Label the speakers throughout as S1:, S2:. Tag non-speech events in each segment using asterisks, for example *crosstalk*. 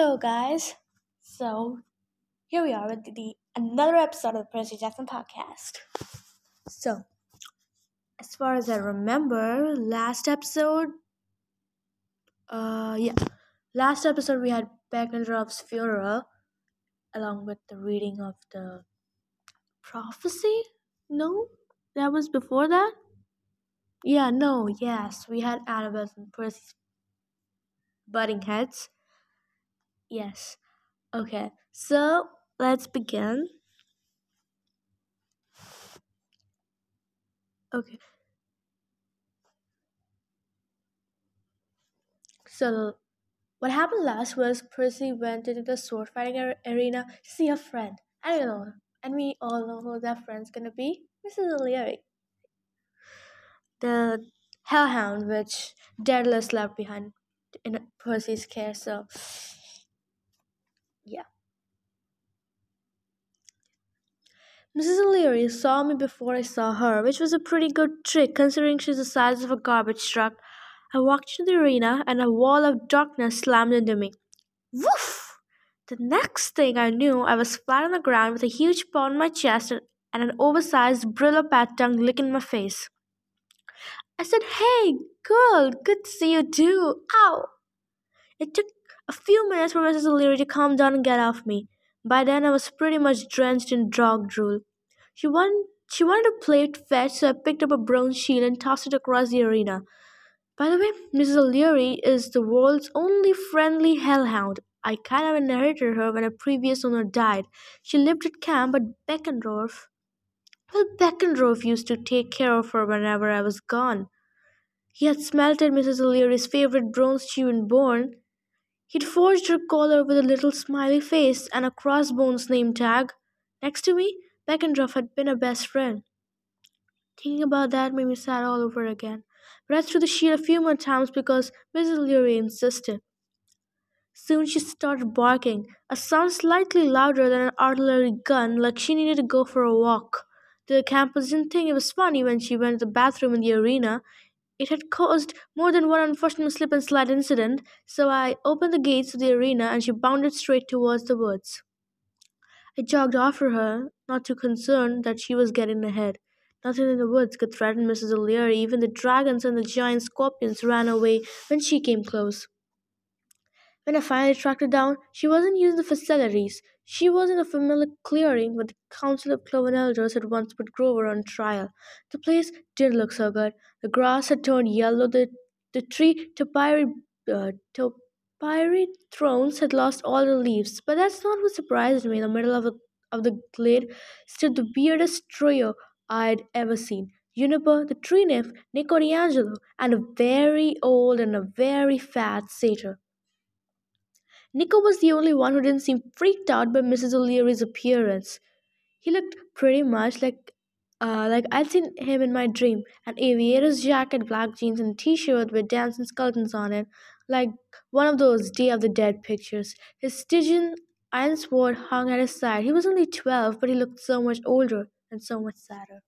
S1: Hello, guys. So here we are with the another episode of the Percy Jackson podcast. So, as far as I remember, last episode, uh, yeah, last episode we had Beckendorf's funeral, along with the reading of the prophecy. No, that was before that. Yeah, no, yes, we had Annabeth and Percy's butting heads. Yes. Okay, so let's begin. Okay. So, what happened last was Percy went into the sword fighting arena to see a friend. I don't know. And we all know who that friend's gonna be Mrs. O'Leary. The hellhound which Daedalus left behind in Percy's care. So, yeah. Mrs. O'Leary saw me before I saw her, which was a pretty good trick considering she's the size of a garbage truck. I walked into the arena and a wall of darkness slammed into me. Woof! The next thing I knew, I was flat on the ground with a huge paw on my chest and an oversized Brillo pad tongue licking my face. I said, Hey, girl, good to see you too. Ow! It took a few minutes for Mrs. O'Leary to calm down and get off me. By then, I was pretty much drenched in dog drool. She, want, she wanted to play fetch, so I picked up a bronze shield and tossed it across the arena. By the way, Mrs. O'Leary is the world's only friendly hellhound. I kind of inherited her when a previous owner died. She lived at camp at Beckendorf. Well, Beckendorf used to take care of her whenever I was gone. He had smelted Mrs. O'Leary's favorite bronze chewing bone He'd forged her collar with a little smiley face and a crossbones name tag. Next to me, Beckendorf had been her best friend. Thinking about that made me sad all over again. But I threw the sheet a few more times because Mrs. Leary insisted. Soon she started barking, a sound slightly louder than an artillery gun, like she needed to go for a walk. The campers didn't think it was funny when she went to the bathroom in the arena. It had caused more than one unfortunate slip and slide incident, so I opened the gates of the arena and she bounded straight towards the woods. I jogged after her, not too concerned that she was getting ahead. Nothing in the woods could threaten Mrs. O'Leary. Even the dragons and the giant scorpions ran away when she came close. When I finally tracked her down, she wasn't using the facilities. She was in a familiar clearing where the Council of Cloven Elders had once put Grover on trial. The place didn't look so good. The grass had turned yellow, the, the tree topiary, uh, topiary thrones had lost all the leaves. But that's not what surprised me. In the middle of, a, of the glade stood the weirdest trio I'd ever seen. Juniper, the tree nymph, Nico di Angelo, and a very old and a very fat satyr. Nico was the only one who didn't seem freaked out by Mrs. O'Leary's appearance. He looked pretty much like uh, like I'd seen him in my dream. An aviator's jacket, black jeans, and t-shirt with dancing skeletons on it, like one of those Day of the Dead pictures. His Stygian iron sword hung at his side. He was only twelve, but he looked so much older and so much sadder.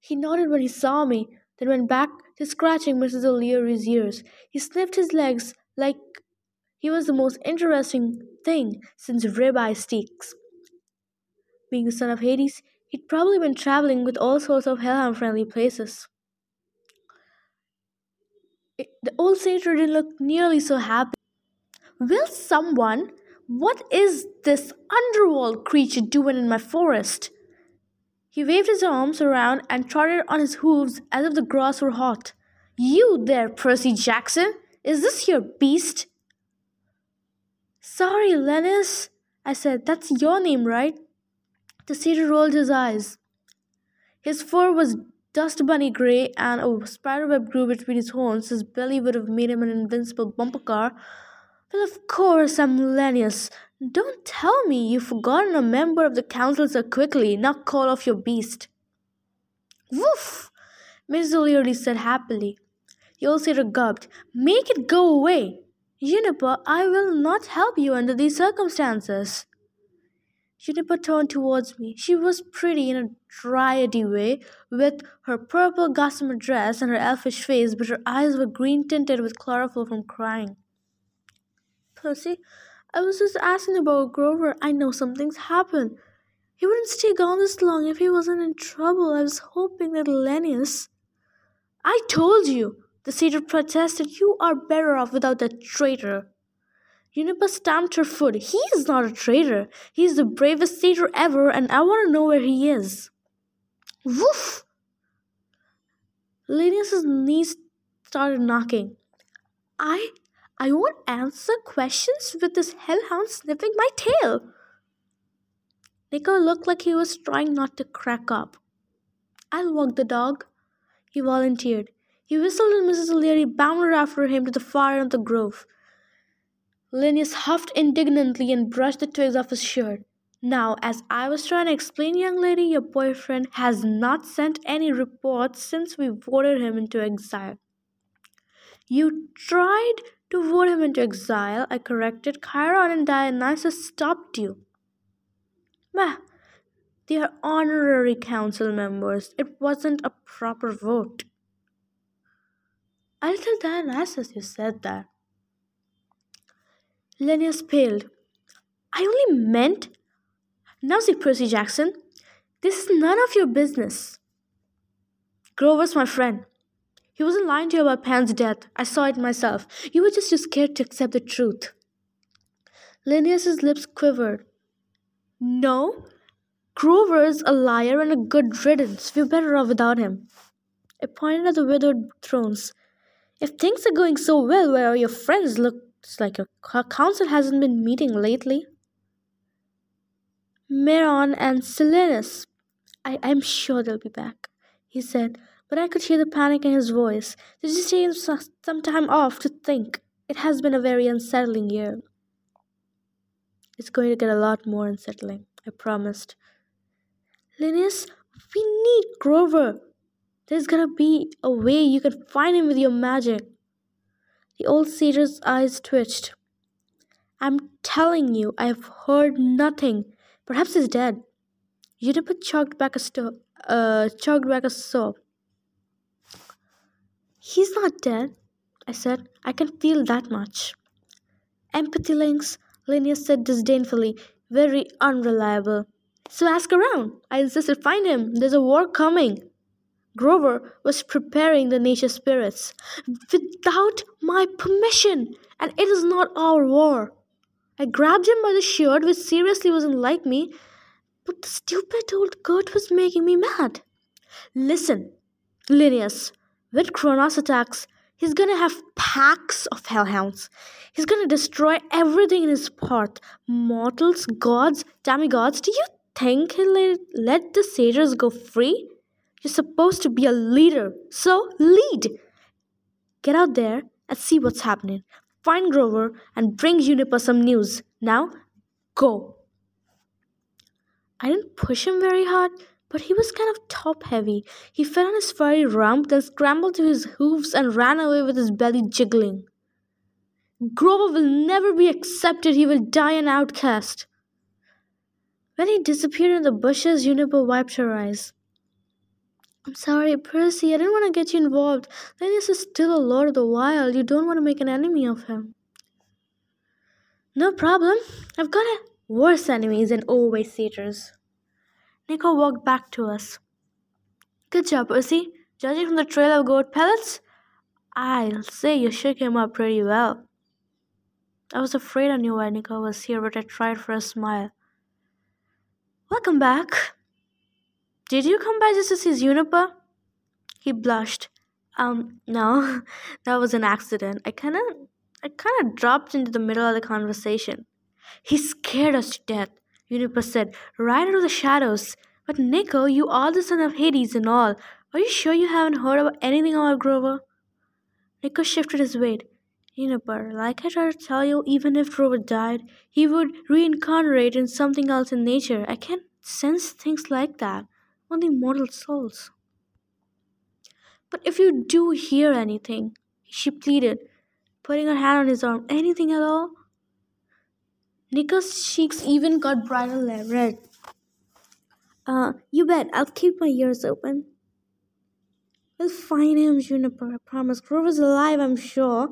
S1: He nodded when he saw me, then went back to scratching Mrs. O'Leary's ears. He sniffed his legs like he was the most interesting thing since ribeye steaks. Being the son of Hades, he'd probably been traveling with all sorts of hellhound friendly places. It, the old satyr didn't look nearly so happy. Will someone, what is this underworld creature doing in my forest? He waved his arms around and trotted on his hooves as if the grass were hot. You there, Percy Jackson! Is this your beast? Sorry, Leneus, I said. That's your name, right? The satyr rolled his eyes. His fur was dust bunny gray, and a spiderweb grew between his horns. His belly would have made him an invincible bumper car. Well, of course, I'm Leneus. Don't tell me you've forgotten a member of the council so quickly. Now call off your beast. Woof! Miss O'Leary said happily. The old satyr gulped. Make it go away. Juniper, I will not help you under these circumstances. Juniper turned towards me. She was pretty in a dryady way, with her purple gossamer dress and her elfish face, but her eyes were green tinted with chlorophyll from crying. Percy. I was just asking about Grover. I know something's happened. He wouldn't stay gone this long if he wasn't in trouble. I was hoping that Leneus. I told you, the satyr protested. You are better off without that traitor. Juniper stamped her foot. He is not a traitor. He is the bravest satyr ever, and I want to know where he is. Woof! Leneus's knees started knocking. I I won't answer questions with this hellhound sniffing my tail. Nico looked like he was trying not to crack up. I'll walk the dog, he volunteered. He whistled and Mrs. O'Leary bounded after him to the end of the grove. Leneus huffed indignantly and brushed the twigs off his shirt. Now, as I was trying to explain, young lady, your boyfriend has not sent any reports since we voted him into exile. You tried to vote him into exile, I corrected. Chiron and Dionysus stopped you. Bah, they are honorary council members. It wasn't a proper vote. I'll tell Dionysus you said that. Leneus paled. I only meant. Now see, Percy Jackson, this is none of your business. Grover's my friend. He wasn't lying to you about Pan's death. I saw it myself. You were just too scared to accept the truth. Leneus's lips quivered. No, Grover's a liar and a good riddance. We're better off without him. I pointed at the withered thrones. If things are going so well, where are your friends? Looks like your council hasn't been meeting lately. Maron and Silenus. I, I'm sure they'll be back, he said, but I could hear the panic in his voice. Did you take some time off to think? It has been a very unsettling year. It's going to get a lot more unsettling, I promised. Leneus, we need Grover. There's gotta be a way you can find him with your magic. The old satyr's eyes twitched. I'm telling you, I have heard nothing. Perhaps he's dead. Juniper chugged back a sto- uh, chugged back a sob. He's not dead, I said. I can feel that much. Empathy links, Leneus said disdainfully. Very unreliable. So ask around. I insisted, find him. There's a war coming. Grover was preparing the nature spirits without my permission, and it is not our war. I grabbed him by the shirt, which seriously wasn't like me, but the stupid old goat was making me mad. Listen, Leneus, when Kronos attacks, he's gonna have packs of hellhounds. He's gonna destroy everything in his path. Mortals, gods, demigods. Do you think he'll let, the satyrs go free? You're supposed to be a leader, so lead! Get out there and see what's happening. Find Grover and bring Juniper some news. Now, go! I didn't push him very hard, but he was kind of top heavy. He fell on his furry rump, then scrambled to his hooves and ran away with his belly jiggling. Grover will never be accepted, he will die an outcast. When he disappeared in the bushes, Juniper wiped her eyes. I'm sorry, Percy, I didn't want to get you involved. Leneus is still a lord of the wild. You don't want to make an enemy of him. No problem. I've got a worse enemies than always satyrs. Nico walked back to us. Good job, Percy. Judging from the trail of goat pellets, I'll say you shook him up pretty well. I was afraid I knew why Nico was here, but I tried for a smile. Welcome back. Did you come by just to see Juniper? He blushed. Um, no, *laughs* that was an accident. I kinda I kinda dropped into the middle of the conversation. He scared us to death, Juniper said, right out of the shadows. But Nico, you are the son of Hades and all. Are you sure you haven't heard about anything about Grover? Nico shifted his weight. Juniper, like I tried to tell you, even if Grover died, he would reincarnate in something else in nature. I can't sense things like that only mortal souls. But if you do hear anything, she pleaded, putting her hand on his arm, anything at all? Nico's cheeks even got brighter red. Uh, you bet, I'll keep my ears open. We'll find him, Juniper, I promise. Grover's alive, I'm sure.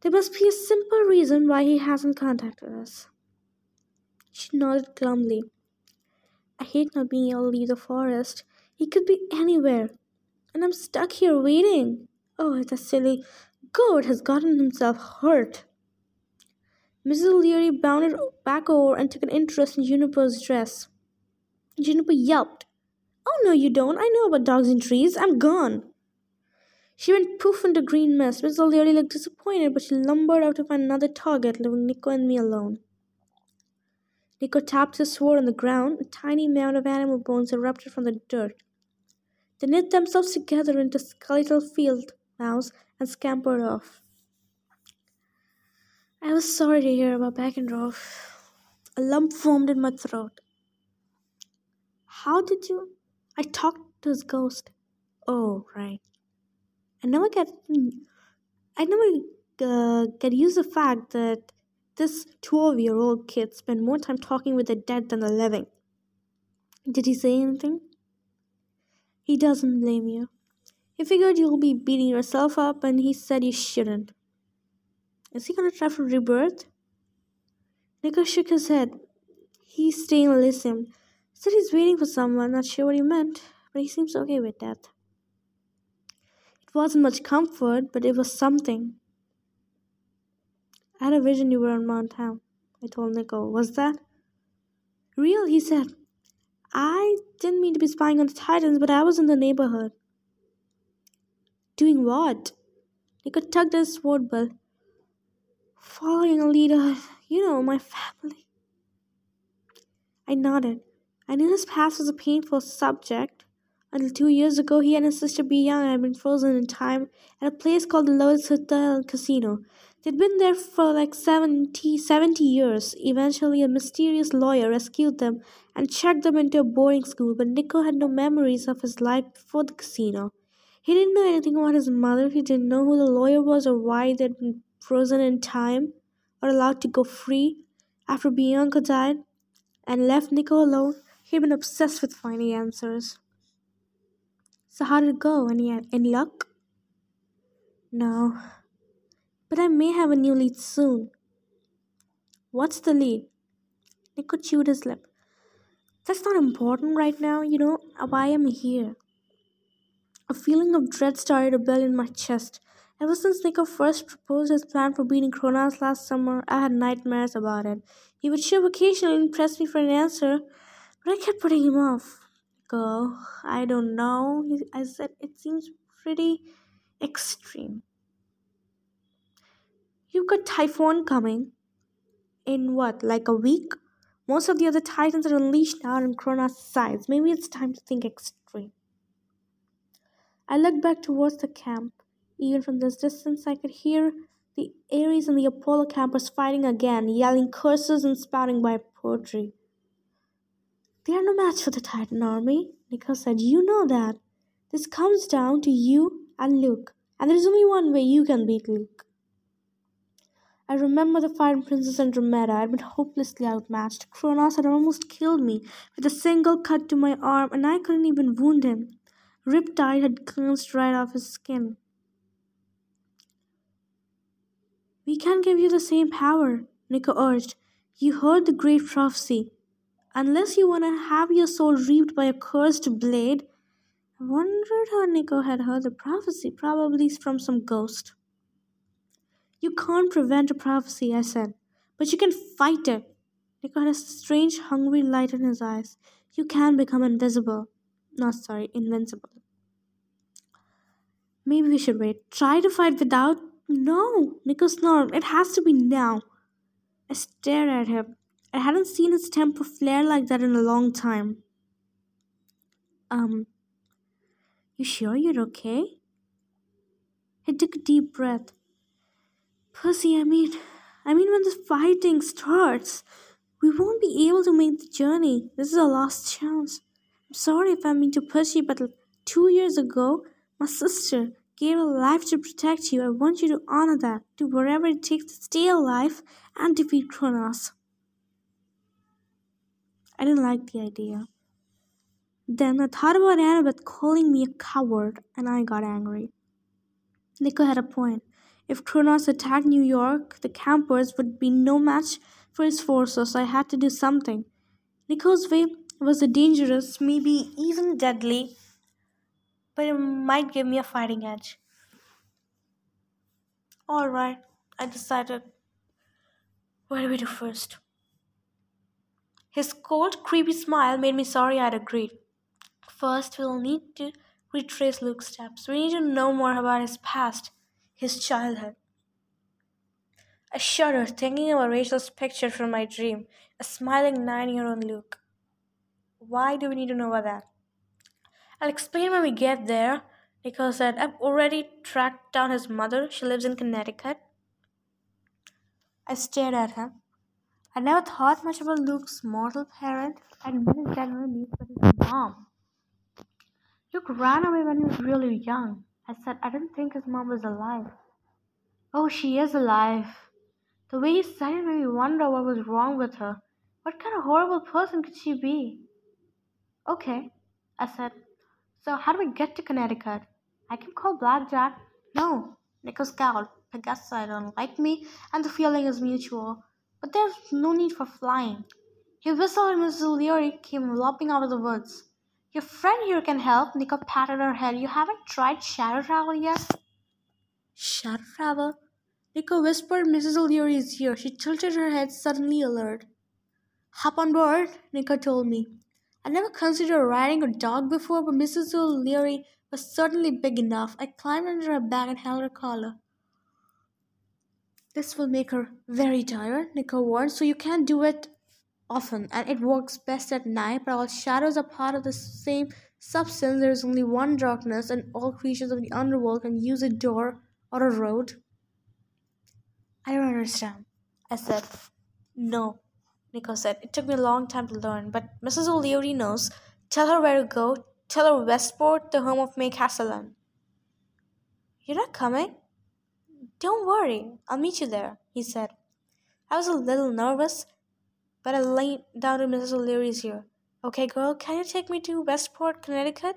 S1: There must be a simple reason why he hasn't contacted us. She nodded glumly. Hate not being able to leave the forest. He could be anywhere. And I'm stuck here waiting. Oh, that silly goat has gotten himself hurt. Mrs. Leary bounded back over and took an interest in Juniper's dress. Juniper yelped. Oh, no, you don't. I know about dogs and trees. I'm gone. She went poof into green mist. Mrs. O'Leary looked disappointed, but she lumbered out to find another target, leaving Nico and me alone. Nico tapped his sword on the ground. A tiny mound of animal bones erupted from the dirt. They knit themselves together into skeletal field mouse and scampered off. I was sorry to hear about Beckendorf. A lump formed in my throat. How did you? I talked to his ghost. Oh, right. I never get. I never uh, get used to the fact that this 12 year old kid spent more time talking with the dead than the living. Did he say anything? He doesn't blame you. He figured you'll be beating yourself up and he said you shouldn't. Is he gonna try for rebirth? Nico shook his head. He's staying Elysium. Said he's waiting for someone, not sure what he meant, but he seems okay with that. It wasn't much comfort, but it was something. I had a vision you were on Mount Tam, I told Nico. Was that? Real, he said. I didn't mean to be spying on the Titans, but I was in the neighborhood. Doing what? Nico tugged his sword belt. Following a leader, you know, my family. I nodded. I knew his past was a painful subject. Until two years ago, he and his sister Bianca had been frozen in time at a place called the Lotus Hotel and Casino. They'd been there for like 70, 70 years. Eventually, a mysterious lawyer rescued them and checked them into a boarding school, but Nico had no memories of his life before the casino. He didn't know anything about his mother, he didn't know who the lawyer was or why they'd been frozen in time or allowed to go free after Bianca died and left Nico alone He'd been obsessed with finding answers. So how did it go? Any any luck? No. But I may have a new lead soon. What's the lead? Nico chewed his lip. That's not important right now, you know uh, why I'm here. A feeling of dread started to build in my chest. Ever since Nico first proposed his plan for beating Kronos last summer, I had nightmares about it. He would show occasionally and press me for an answer, but I kept putting him off. Go, I don't know. I said it seems pretty extreme. You've got Typhon coming. In what, like a week? Most of the other Titans are unleashed now on Kronos' sides. Maybe it's time to think extreme. I looked back towards the camp. Even from this distance, I could hear the Ares and the Apollo campers fighting again, yelling curses and spouting by poetry. They are no match for the Titan army. Nico said, You know that. This comes down to you and Luke, and there's only one way you can beat Luke. I remember the in Princess Andromeda. I'd been hopelessly outmatched. Kronos had almost killed me with a single cut to my arm, and I couldn't even wound him. Riptide had glanced right off his skin. We can't give you the same power, Nico urged. You heard the great prophecy unless you want to have your soul reaped by a cursed blade. I wondered how Nico had heard the prophecy, probably from some ghost. You can't prevent a prophecy, I said, but you can fight it. Nico had a strange, hungry light in his eyes. You can become invisible. Not sorry, invincible. Maybe we should wait. Try to fight without. No, Nico snarled. It has to be now. I stared at him. I hadn't seen his temper flare like that in a long time. Um, you sure you're okay? He took a deep breath. Percy, I mean, I mean, when the fighting starts, we won't be able to make the journey. This is our last chance. I'm sorry if I'm being too pushy, but two years ago, my sister gave her life to protect you. I want you to honor that. Do whatever it takes to stay alive and defeat Kronos. I didn't like the idea. Then I thought about Annabeth calling me a coward, and I got angry. Nico had a point. If Kronos attacked New York, the campers would be no match for his forces, so I had to do something. Nico's way was a dangerous, maybe even deadly, but it might give me a fighting edge. Alright, I decided. What do we do first? His cold, creepy smile made me sorry I'd agreed. First, we'll need to retrace Luke's steps. We need to know more about his past, his childhood. I shudder thinking about Rachel's picture from my dream, a smiling nine year old Luke. Why do we need to know about that? I'll explain when we get there, Nico said. I've already tracked down his mother. She lives in Connecticut. I stared at him. I never thought much about Luke's mortal parent. I'd met his generally, but his mom. Luke ran away when he was really young. I said I didn't think his mom was alive. Oh, she is alive. The way he said it made me wonder what was wrong with her. What kind of horrible person could she be? Okay, I said. So how do we get to Connecticut? I can call Blackjack. No, Nico scowled. I guess I don't like me, and the feeling is mutual. But there's no need for flying. He whistled and Mrs. O'Leary came lopping out of the woods. Your friend here can help, Nico patted her head. You haven't tried shadow travel yet? Shadow travel? Nico whispered Mrs. O'Leary's ear. She tilted her head, suddenly alert. Hop on board, Nico told me. I never considered riding a dog before, but Mrs. O'Leary was certainly big enough. I climbed under her back and held her collar. This will make her very tired, Nico warned, so you can't do it often, and it works best at night, but all shadows are part of the same substance. There is only one darkness, and all creatures of the underworld can use a door or a road. I don't understand, I said. No, Nico said. It took me a long time to learn, but Mrs. O'Leary knows. Tell her where to go. Tell her Westport, the home of May Castellan. You're not coming? Don't worry, I'll meet you there, he said. I was a little nervous, but I laid down to Mrs. O'Leary's ear. Okay, girl, can you take me to Westport, Connecticut?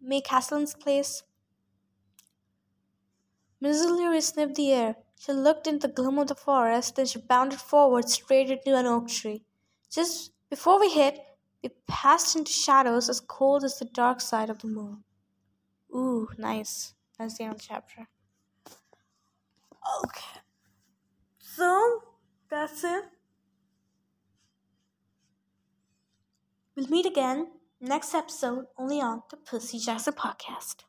S1: May Castellan's place? Mrs. O'Leary sniffed the air. She looked into the gloom of the forest, then she bounded forward straight into an oak tree. Just before we hit, we passed into shadows as cold as the dark side of the moon. Ooh, nice. That's the end of the chapter. Okay. So, that's it. We'll meet again next episode only on the Percy Jackson podcast.